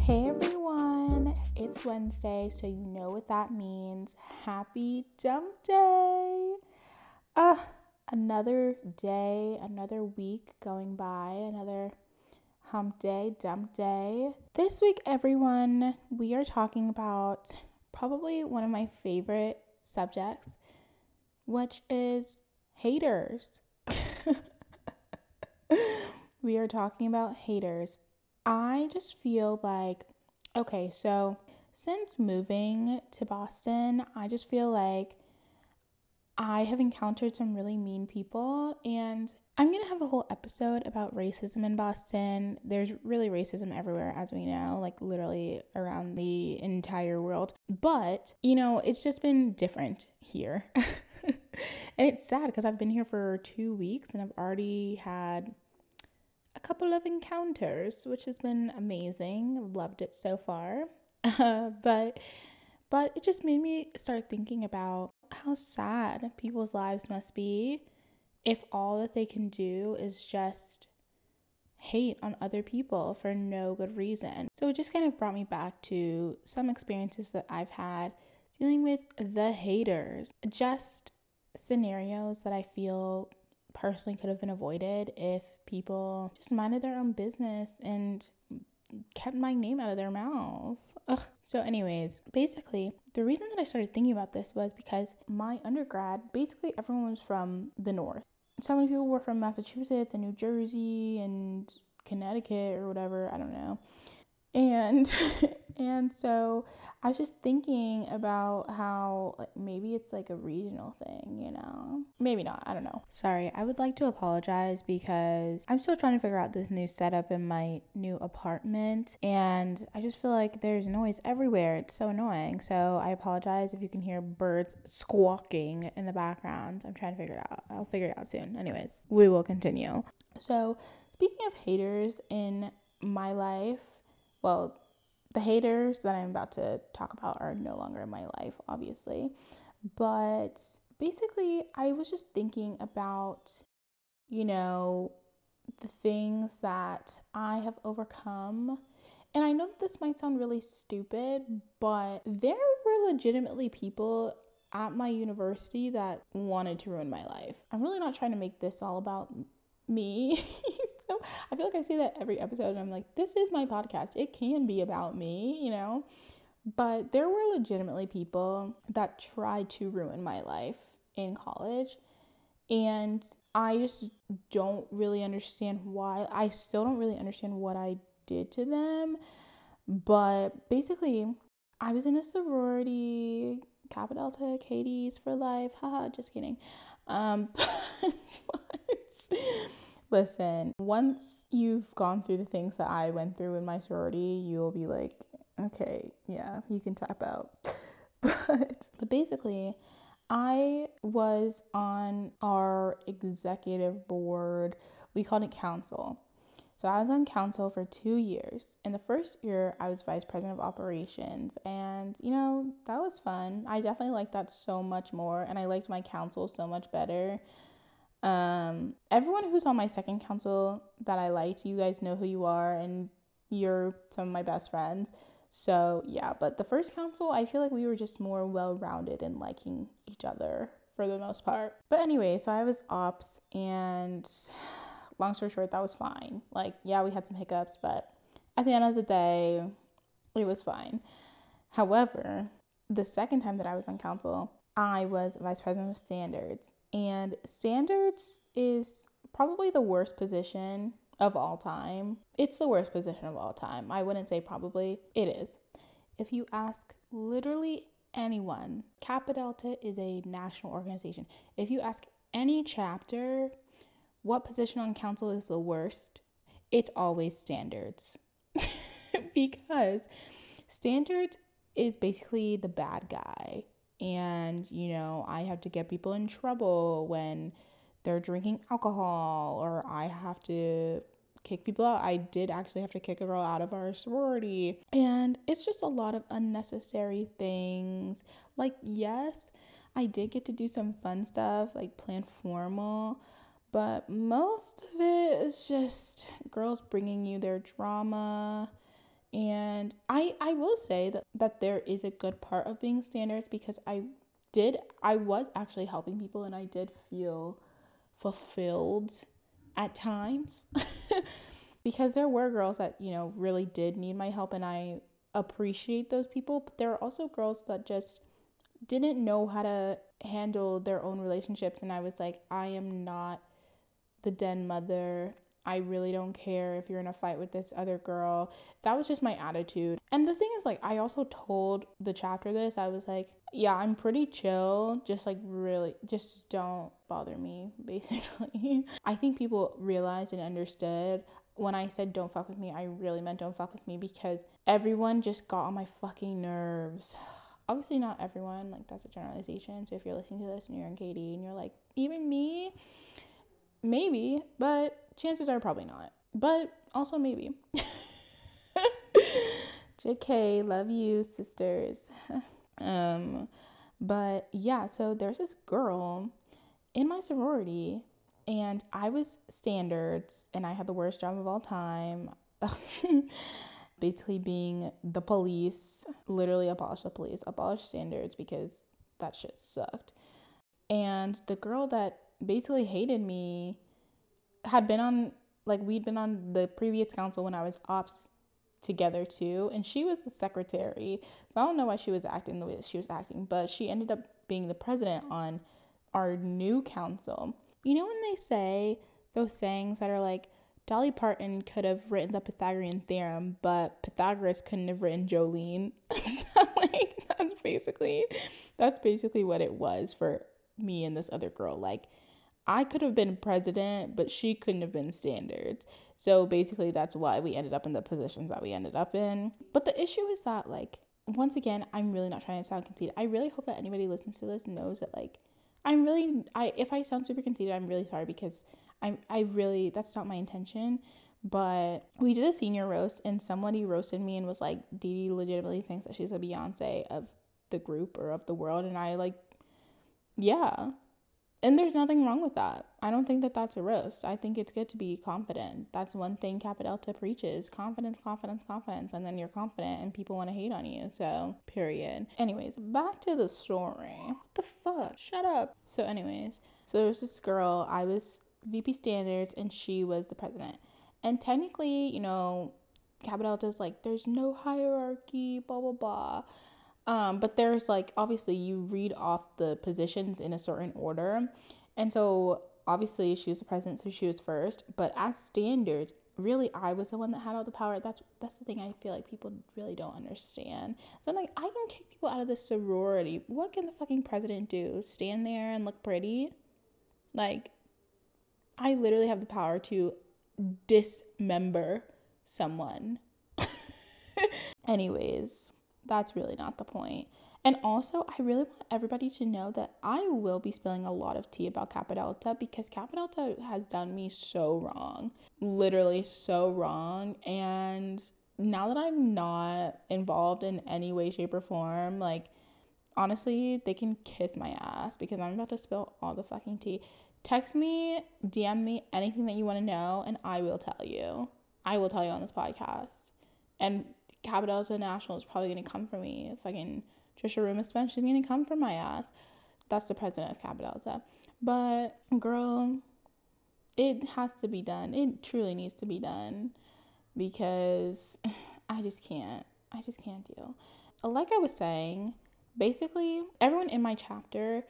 Hey everyone, it's Wednesday, so you know what that means. Happy dump day! Uh, another day, another week going by, another hump day, dump day. This week, everyone, we are talking about probably one of my favorite subjects, which is haters. we are talking about haters. I just feel like, okay, so since moving to Boston, I just feel like I have encountered some really mean people, and I'm gonna have a whole episode about racism in Boston. There's really racism everywhere, as we know, like literally around the entire world. But, you know, it's just been different here. and it's sad because I've been here for two weeks and I've already had couple of encounters, which has been amazing. Loved it so far. Uh, but but it just made me start thinking about how sad people's lives must be if all that they can do is just hate on other people for no good reason. So it just kind of brought me back to some experiences that I've had dealing with the haters. Just scenarios that I feel personally could have been avoided if people just minded their own business and kept my name out of their mouths. Ugh. So, anyways, basically, the reason that I started thinking about this was because my undergrad, basically, everyone was from the north. So many people were from Massachusetts and New Jersey and Connecticut or whatever, I don't know. And and so I was just thinking about how like maybe it's like a regional thing, you know? Maybe not, I don't know. Sorry, I would like to apologize because I'm still trying to figure out this new setup in my new apartment and I just feel like there's noise everywhere. It's so annoying. So I apologize if you can hear birds squawking in the background. I'm trying to figure it out. I'll figure it out soon. Anyways, we will continue. So, speaking of haters in my life, well, the haters that I'm about to talk about are no longer in my life, obviously. But basically, I was just thinking about, you know, the things that I have overcome. And I know that this might sound really stupid, but there were legitimately people at my university that wanted to ruin my life. I'm really not trying to make this all about me. I feel like I say that every episode, and I'm like, this is my podcast. It can be about me, you know? But there were legitimately people that tried to ruin my life in college. And I just don't really understand why. I still don't really understand what I did to them. But basically, I was in a sorority, Kappa Delta, KD's for life. Haha, just kidding. Um, but Listen, once you've gone through the things that I went through in my sorority, you'll be like, okay, yeah, you can tap out. but, but basically, I was on our executive board. We called it council. So I was on council for two years. In the first year, I was vice president of operations. And, you know, that was fun. I definitely liked that so much more. And I liked my council so much better um, everyone who's on my second council that I liked, you guys know who you are, and you're some of my best friends. So, yeah, but the first council, I feel like we were just more well rounded in liking each other for the most part. But anyway, so I was ops, and long story short, that was fine. Like, yeah, we had some hiccups, but at the end of the day, it was fine. However, the second time that I was on council, I was vice president of standards. And standards is probably the worst position of all time. It's the worst position of all time. I wouldn't say probably, it is. If you ask literally anyone, Kappa Delta is a national organization. If you ask any chapter what position on council is the worst, it's always standards. because standards is basically the bad guy and you know i have to get people in trouble when they're drinking alcohol or i have to kick people out i did actually have to kick a girl out of our sorority and it's just a lot of unnecessary things like yes i did get to do some fun stuff like plan formal But most of it is just girls bringing you their drama. And I I will say that that there is a good part of being standards because I did I was actually helping people and I did feel fulfilled at times because there were girls that, you know, really did need my help and I appreciate those people, but there are also girls that just didn't know how to handle their own relationships and I was like, I am not the den mother. I really don't care if you're in a fight with this other girl. That was just my attitude. And the thing is, like, I also told the chapter this. I was like, yeah, I'm pretty chill. Just like, really, just don't bother me, basically. I think people realized and understood when I said don't fuck with me, I really meant don't fuck with me because everyone just got on my fucking nerves. Obviously, not everyone, like, that's a generalization. So if you're listening to this and you're in KD and you're like, even me, maybe, but chances are probably not. But also maybe. JK, love you, sisters. um, but yeah, so there's this girl in my sorority, and I was standards, and I had the worst job of all time. Basically, being the police, literally abolish the police, abolish standards because that shit sucked. And the girl that basically hated me had been on like we'd been on the previous council when I was ops together too and she was the secretary. So i don't know why she was acting the way that she was acting but she ended up being the president on our new council. You know when they say those sayings that are like dolly parton could have written the pythagorean theorem but pythagoras couldn't have written jolene. Like that's basically that's basically what it was for me and this other girl. Like I could have been president, but she couldn't have been standards. So basically, that's why we ended up in the positions that we ended up in. But the issue is that, like, once again, I'm really not trying to sound conceited. I really hope that anybody listens to this knows that, like, I'm really, I if I sound super conceited, I'm really sorry because I'm, I really that's not my intention. But we did a senior roast, and somebody roasted me and was like, "Dee Dee legitimately thinks that she's a Beyonce of the group or of the world," and I like, yeah, and there's nothing wrong with that. I don't think that that's a roast. I think it's good to be confident. That's one thing Kappa Delta preaches confidence, confidence, confidence. And then you're confident and people want to hate on you. So, period. Anyways, back to the story. What the fuck? Shut up. So, anyways, so there was this girl. I was VP Standards and she was the president. And technically, you know, Kappa Delta's like, there's no hierarchy, blah, blah, blah. Um, but there's like obviously you read off the positions in a certain order. And so obviously she was the president, so she was first. But as standards, really I was the one that had all the power. That's that's the thing I feel like people really don't understand. So I'm like, I can kick people out of the sorority. What can the fucking president do? Stand there and look pretty? Like, I literally have the power to dismember someone. Anyways, that's really not the point. And also, I really want everybody to know that I will be spilling a lot of tea about Kappa Delta because Kappa Delta has done me so wrong. Literally so wrong. And now that I'm not involved in any way, shape, or form, like, honestly, they can kiss my ass because I'm about to spill all the fucking tea. Text me, DM me anything that you want to know, and I will tell you. I will tell you on this podcast. And Kappa Delta National is probably gonna come for me. Fucking Trisha Ruma Spence, she's gonna come for my ass. That's the president of Delta. But girl, it has to be done. It truly needs to be done because I just can't. I just can't deal. Like I was saying, basically everyone in my chapter,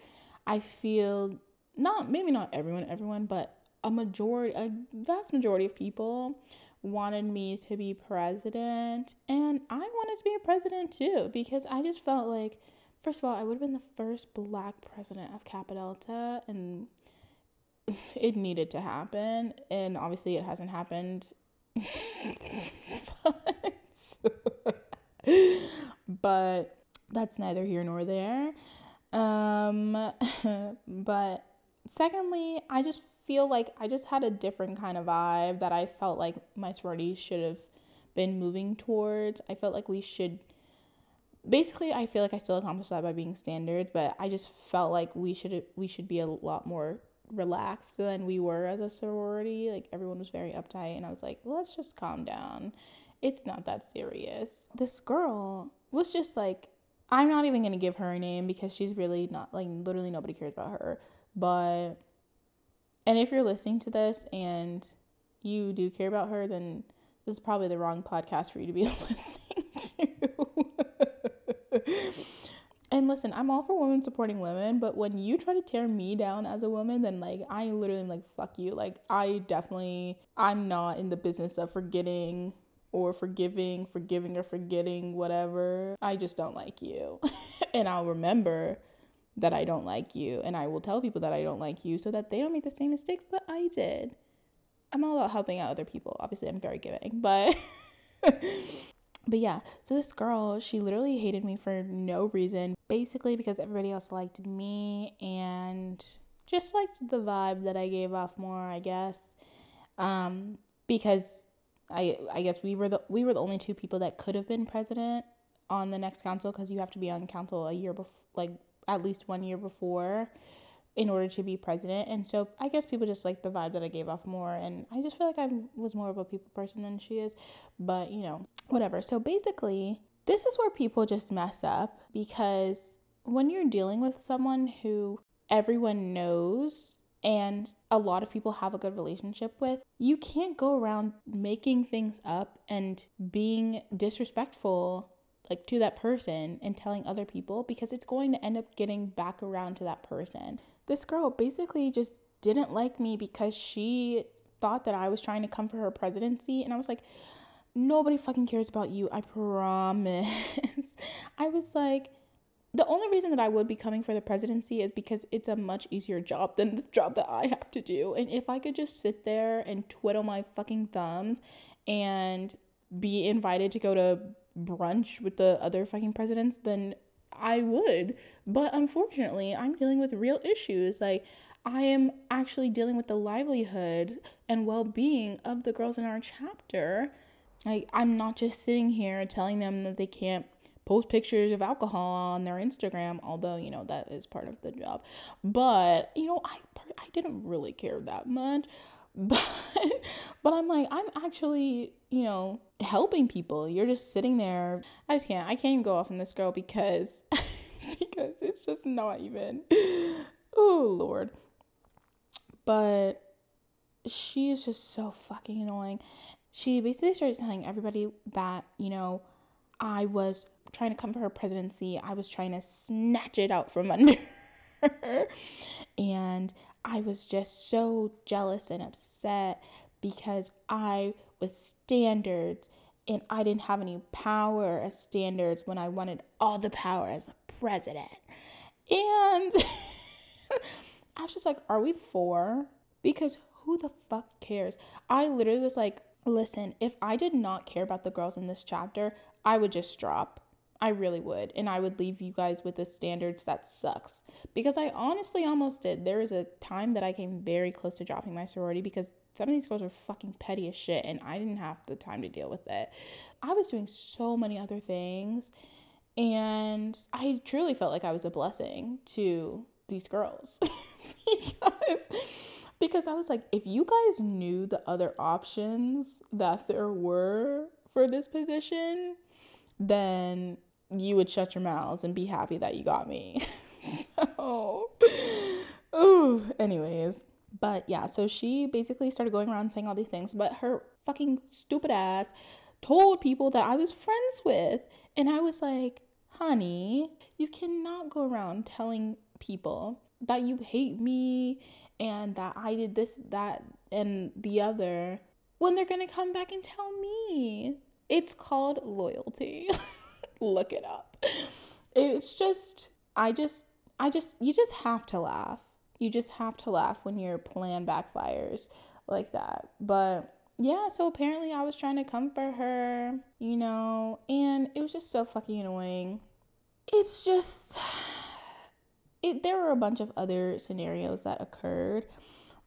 I feel not maybe not everyone, everyone, but a majority, a vast majority of people wanted me to be president, and I wanted to be a president too because I just felt like, first of all, I would have been the first black president of Kappa Delta, and it needed to happen, and obviously it hasn't happened. but that's neither here nor there. Um, but secondly, I just feel like I just had a different kind of vibe that I felt like my sorority should have been moving towards. I felt like we should basically I feel like I still accomplished that by being standards, but I just felt like we should we should be a lot more relaxed than we were as a sorority. Like everyone was very uptight, and I was like, let's just calm down. It's not that serious. This girl was just like, I'm not even gonna give her a name because she's really not like literally nobody cares about her. But and if you're listening to this and you do care about her, then this is probably the wrong podcast for you to be listening to. and listen, I'm all for women supporting women, but when you try to tear me down as a woman, then like I literally am like, fuck you. Like I definitely I'm not in the business of forgetting or forgiving, forgiving or forgetting, whatever. I just don't like you. and I'll remember that I don't like you and I will tell people that I don't like you so that they don't make the same mistakes that I did. I'm all about helping out other people. Obviously, I'm very giving, but but yeah, so this girl, she literally hated me for no reason, basically because everybody else liked me and just liked the vibe that I gave off more, I guess. Um because I I guess we were the we were the only two people that could have been president on the next council because you have to be on council a year before like at least one year before in order to be president. And so I guess people just like the vibe that I gave off more. And I just feel like I was more of a people person than she is. But, you know, whatever. So basically, this is where people just mess up because when you're dealing with someone who everyone knows and a lot of people have a good relationship with, you can't go around making things up and being disrespectful like to that person and telling other people because it's going to end up getting back around to that person. This girl basically just didn't like me because she thought that I was trying to come for her presidency and I was like nobody fucking cares about you, I promise. I was like the only reason that I would be coming for the presidency is because it's a much easier job than the job that I have to do. And if I could just sit there and twiddle my fucking thumbs and be invited to go to brunch with the other fucking presidents, then I would. But unfortunately, I'm dealing with real issues. Like, I am actually dealing with the livelihood and well being of the girls in our chapter. Like, I'm not just sitting here telling them that they can't post pictures of alcohol on their Instagram, although, you know, that is part of the job. But, you know, I, I didn't really care that much. But but I'm like I'm actually you know helping people. You're just sitting there. I just can't I can't even go off on this girl because because it's just not even oh lord. But she is just so fucking annoying. She basically started telling everybody that you know I was trying to come for her presidency. I was trying to snatch it out from under her. And I was just so jealous and upset because I was standards and I didn't have any power as standards when I wanted all the power as a president. And I was just like, are we four? Because who the fuck cares? I literally was like, listen, if I did not care about the girls in this chapter, I would just drop. I really would. And I would leave you guys with the standards that sucks. Because I honestly almost did. There was a time that I came very close to dropping my sorority because some of these girls were fucking petty as shit and I didn't have the time to deal with it. I was doing so many other things and I truly felt like I was a blessing to these girls because because I was like if you guys knew the other options that there were for this position then you would shut your mouths and be happy that you got me. so, ooh, anyways. But yeah, so she basically started going around saying all these things, but her fucking stupid ass told people that I was friends with. And I was like, honey, you cannot go around telling people that you hate me and that I did this, that, and the other when they're gonna come back and tell me. It's called loyalty. Look it up. It's just, I just, I just, you just have to laugh. You just have to laugh when your plan backfires like that. But yeah, so apparently I was trying to comfort her, you know, and it was just so fucking annoying. It's just, it, there were a bunch of other scenarios that occurred,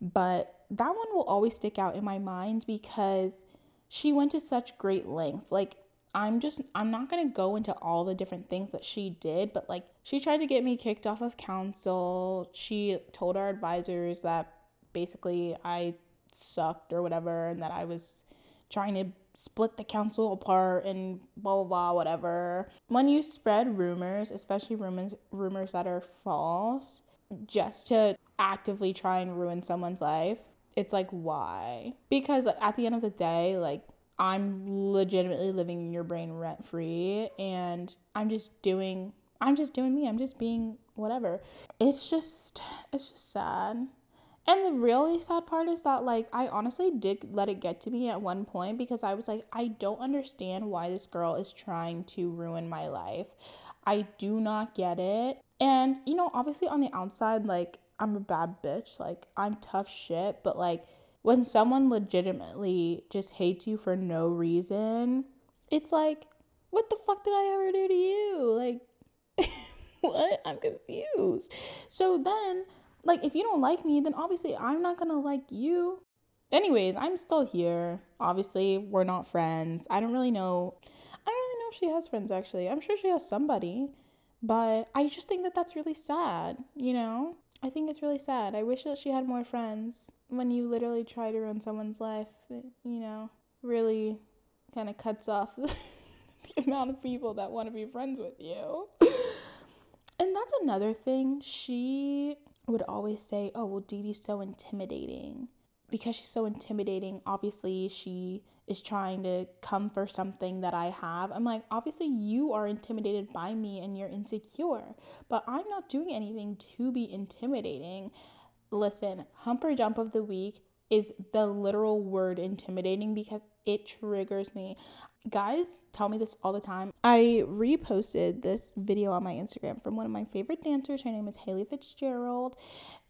but that one will always stick out in my mind because she went to such great lengths. Like, I'm just, I'm not going to go into all the different things that she did, but like, she tried to get me kicked off of council. She told our advisors that basically I sucked or whatever and that I was trying to split the council apart and blah blah blah whatever. When you spread rumors, especially rumors rumors that are false, just to actively try and ruin someone's life, it's like why? Because at the end of the day, like I'm legitimately living in your brain rent free and I'm just doing I'm just doing me. I'm just being whatever. It's just it's just sad. And the really sad part is that like I honestly did let it get to me at one point because I was like I don't understand why this girl is trying to ruin my life. I do not get it. And you know, obviously on the outside like I'm a bad bitch, like I'm tough shit, but like when someone legitimately just hates you for no reason, it's like what the fuck did I ever do to you? Like what? I'm confused. So then like if you don't like me, then obviously I'm not gonna like you. Anyways, I'm still here. Obviously, we're not friends. I don't really know. I don't really know if she has friends actually. I'm sure she has somebody, but I just think that that's really sad, you know? I think it's really sad. I wish that she had more friends. When you literally try to ruin someone's life, it, you know, really kind of cuts off the amount of people that want to be friends with you. And that's another thing. She would always say, Oh, well, Dee Dee's so intimidating. Because she's so intimidating, obviously she is trying to come for something that I have. I'm like, obviously you are intimidated by me and you're insecure, but I'm not doing anything to be intimidating. Listen, humper jump of the week is the literal word intimidating because it triggers me guys tell me this all the time. I reposted this video on my Instagram from one of my favorite dancers. Her name is Haley Fitzgerald.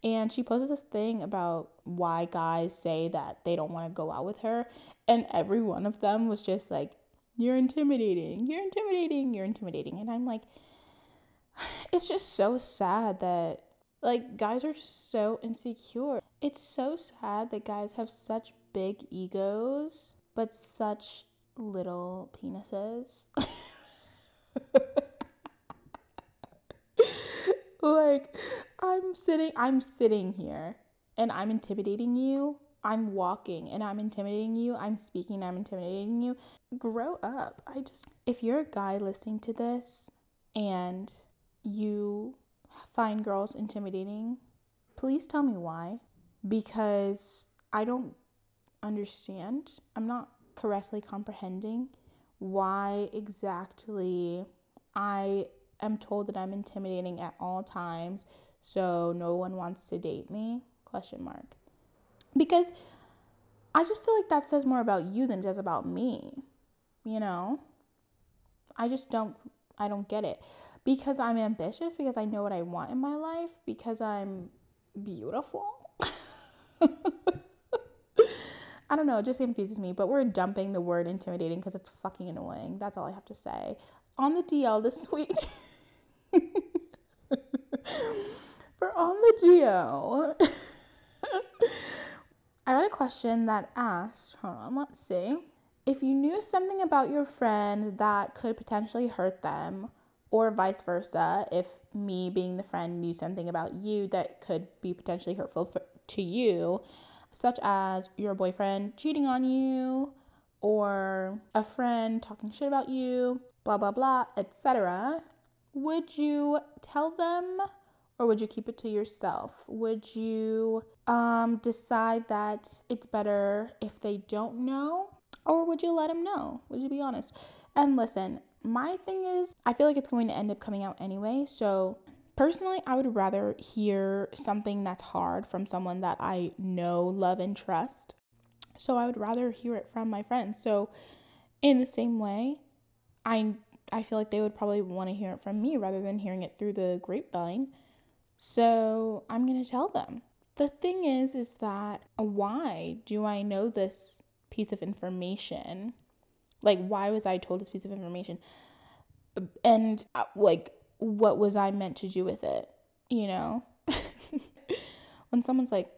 And she posted this thing about why guys say that they don't want to go out with her. And every one of them was just like, You're intimidating, you're intimidating, you're intimidating. And I'm like, It's just so sad that like guys are just so insecure. It's so sad that guys have such big egos, but such little penises. like I'm sitting I'm sitting here and I'm intimidating you. I'm walking and I'm intimidating you. I'm speaking, I'm intimidating you. Grow up. I just if you're a guy listening to this and you find girls intimidating, please tell me why because I don't understand. I'm not correctly comprehending why exactly I am told that I'm intimidating at all times, so no one wants to date me? Question mark. Because I just feel like that says more about you than it does about me. You know? I just don't I don't get it. Because I'm ambitious, because I know what I want in my life, because I'm beautiful. I don't know, it just confuses me, but we're dumping the word intimidating because it's fucking annoying. That's all I have to say. On the DL this week. For on the GL, I got a question that asked, hold on, let's see. If you knew something about your friend that could potentially hurt them, or vice versa, if me being the friend knew something about you that could be potentially hurtful for, to you, such as your boyfriend cheating on you or a friend talking shit about you, blah blah blah, etc. Would you tell them or would you keep it to yourself? Would you um, decide that it's better if they don't know or would you let them know? Would you be honest? And listen, my thing is, I feel like it's going to end up coming out anyway. So Personally, I would rather hear something that's hard from someone that I know, love, and trust. So I would rather hear it from my friends. So in the same way, I I feel like they would probably want to hear it from me rather than hearing it through the grapevine. So I'm to tell them. The thing is is that why do I know this piece of information? Like why was I told this piece of information? And uh, like what was I meant to do with it? You know? when someone's like,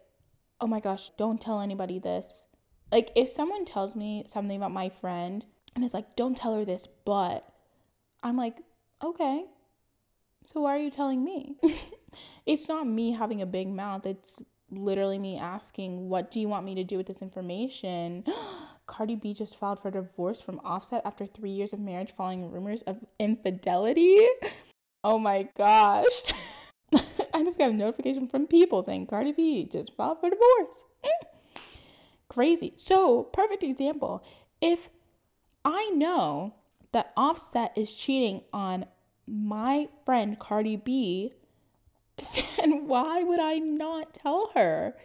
oh my gosh, don't tell anybody this. Like, if someone tells me something about my friend and it's like, don't tell her this, but I'm like, okay, so why are you telling me? it's not me having a big mouth, it's literally me asking, What do you want me to do with this information? Cardi B just filed for divorce from Offset after three years of marriage following rumors of infidelity. Oh my gosh. I just got a notification from people saying Cardi B just filed for divorce. Crazy. So, perfect example. If I know that Offset is cheating on my friend Cardi B, then why would I not tell her?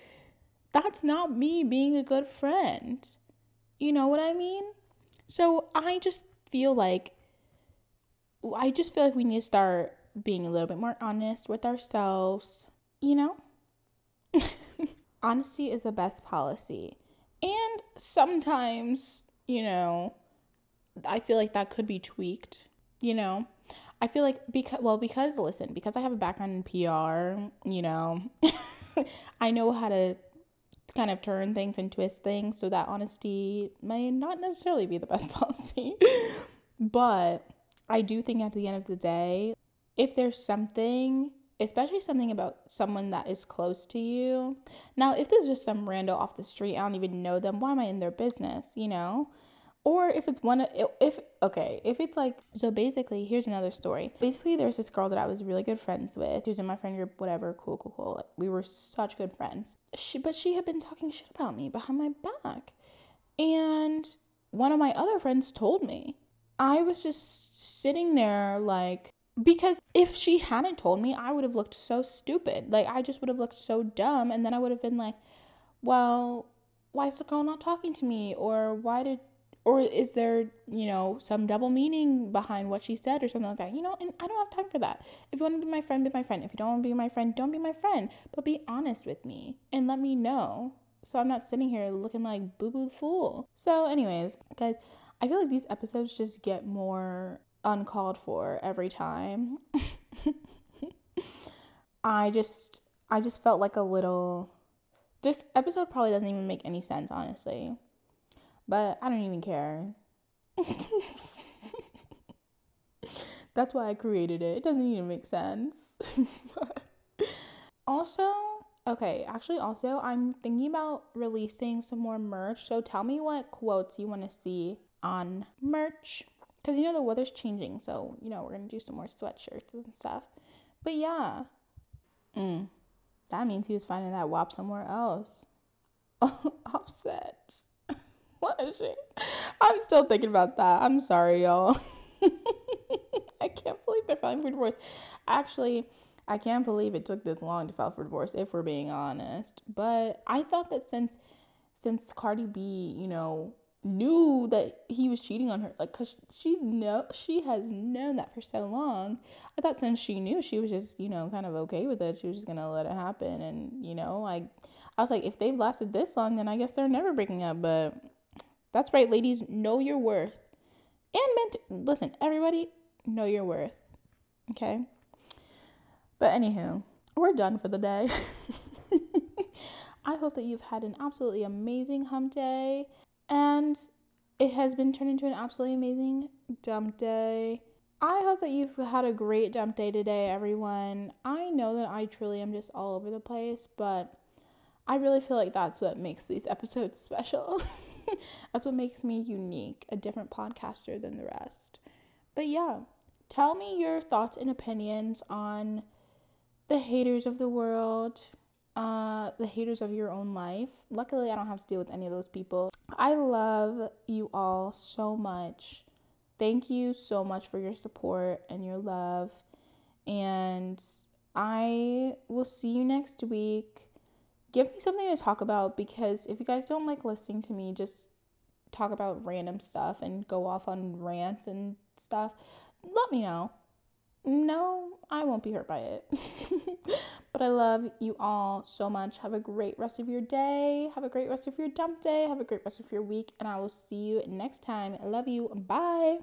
That's not me being a good friend. You know what I mean? So I just feel like I just feel like we need to start being a little bit more honest with ourselves, you know? Honesty is the best policy. And sometimes, you know, I feel like that could be tweaked, you know? I feel like because well because listen, because I have a background in PR, you know, I know how to kind of turn things and twist things so that honesty may not necessarily be the best policy. but I do think at the end of the day, if there's something, especially something about someone that is close to you. Now, if there's just some rando off the street, I don't even know them, why am I in their business, you know? Or if it's one of, if okay, if it's like so basically, here's another story. Basically, there's this girl that I was really good friends with. She was in my friend group, whatever, cool, cool, cool. Like, we were such good friends. She but she had been talking shit about me behind my back. And one of my other friends told me. I was just sitting there like because if she hadn't told me, I would have looked so stupid. Like I just would have looked so dumb and then I would have been like, "Well, why is the girl not talking to me?" or "Why did or is there you know some double meaning behind what she said or something like that? You know and i don't have time for that. If you want to be my friend be my friend. If you don't want to be my friend don't be my friend. But be honest with me and let me know. So i'm not sitting here looking like boo boo the fool. So anyways guys i feel like these episodes just get more uncalled for every time i just i just felt like a little this episode probably doesn't even make any sense honestly but I don't even care. That's why I created it. It doesn't even make sense. also, okay, actually, also, I'm thinking about releasing some more merch. So tell me what quotes you want to see on merch. Because you know, the weather's changing. So, you know, we're to do some more sweatshirts and stuff. But yeah. Mm, that means he was finding that wop somewhere else. Offset. what is she? I'm still thinking about that. I'm sorry, y'all. I can't believe they're filing for divorce. Actually, I can't believe it took this long to file for divorce, if we're being honest. But I thought that since since Cardi B, you know, knew that he was cheating on her, like, cause she know she has known that for so long. I thought since she knew, she was just, you know, kind of okay with it. She was just gonna let it happen, and you know, I, I was like, if they've lasted this long, then I guess they're never breaking up. But that's right, ladies. Know your worth. And meant listen, everybody, know your worth. Okay? But anywho, we're done for the day. I hope that you've had an absolutely amazing hump day. And it has been turned into an absolutely amazing dump day. I hope that you've had a great dump day today, everyone. I know that I truly am just all over the place, but I really feel like that's what makes these episodes special. That's what makes me unique, a different podcaster than the rest. But yeah, tell me your thoughts and opinions on the haters of the world, uh, the haters of your own life. Luckily, I don't have to deal with any of those people. I love you all so much. Thank you so much for your support and your love. And I will see you next week give me something to talk about because if you guys don't like listening to me just talk about random stuff and go off on rants and stuff, let me know. No, I won't be hurt by it. but I love you all so much. Have a great rest of your day. Have a great rest of your dump day. Have a great rest of your week. And I will see you next time. I love you. Bye.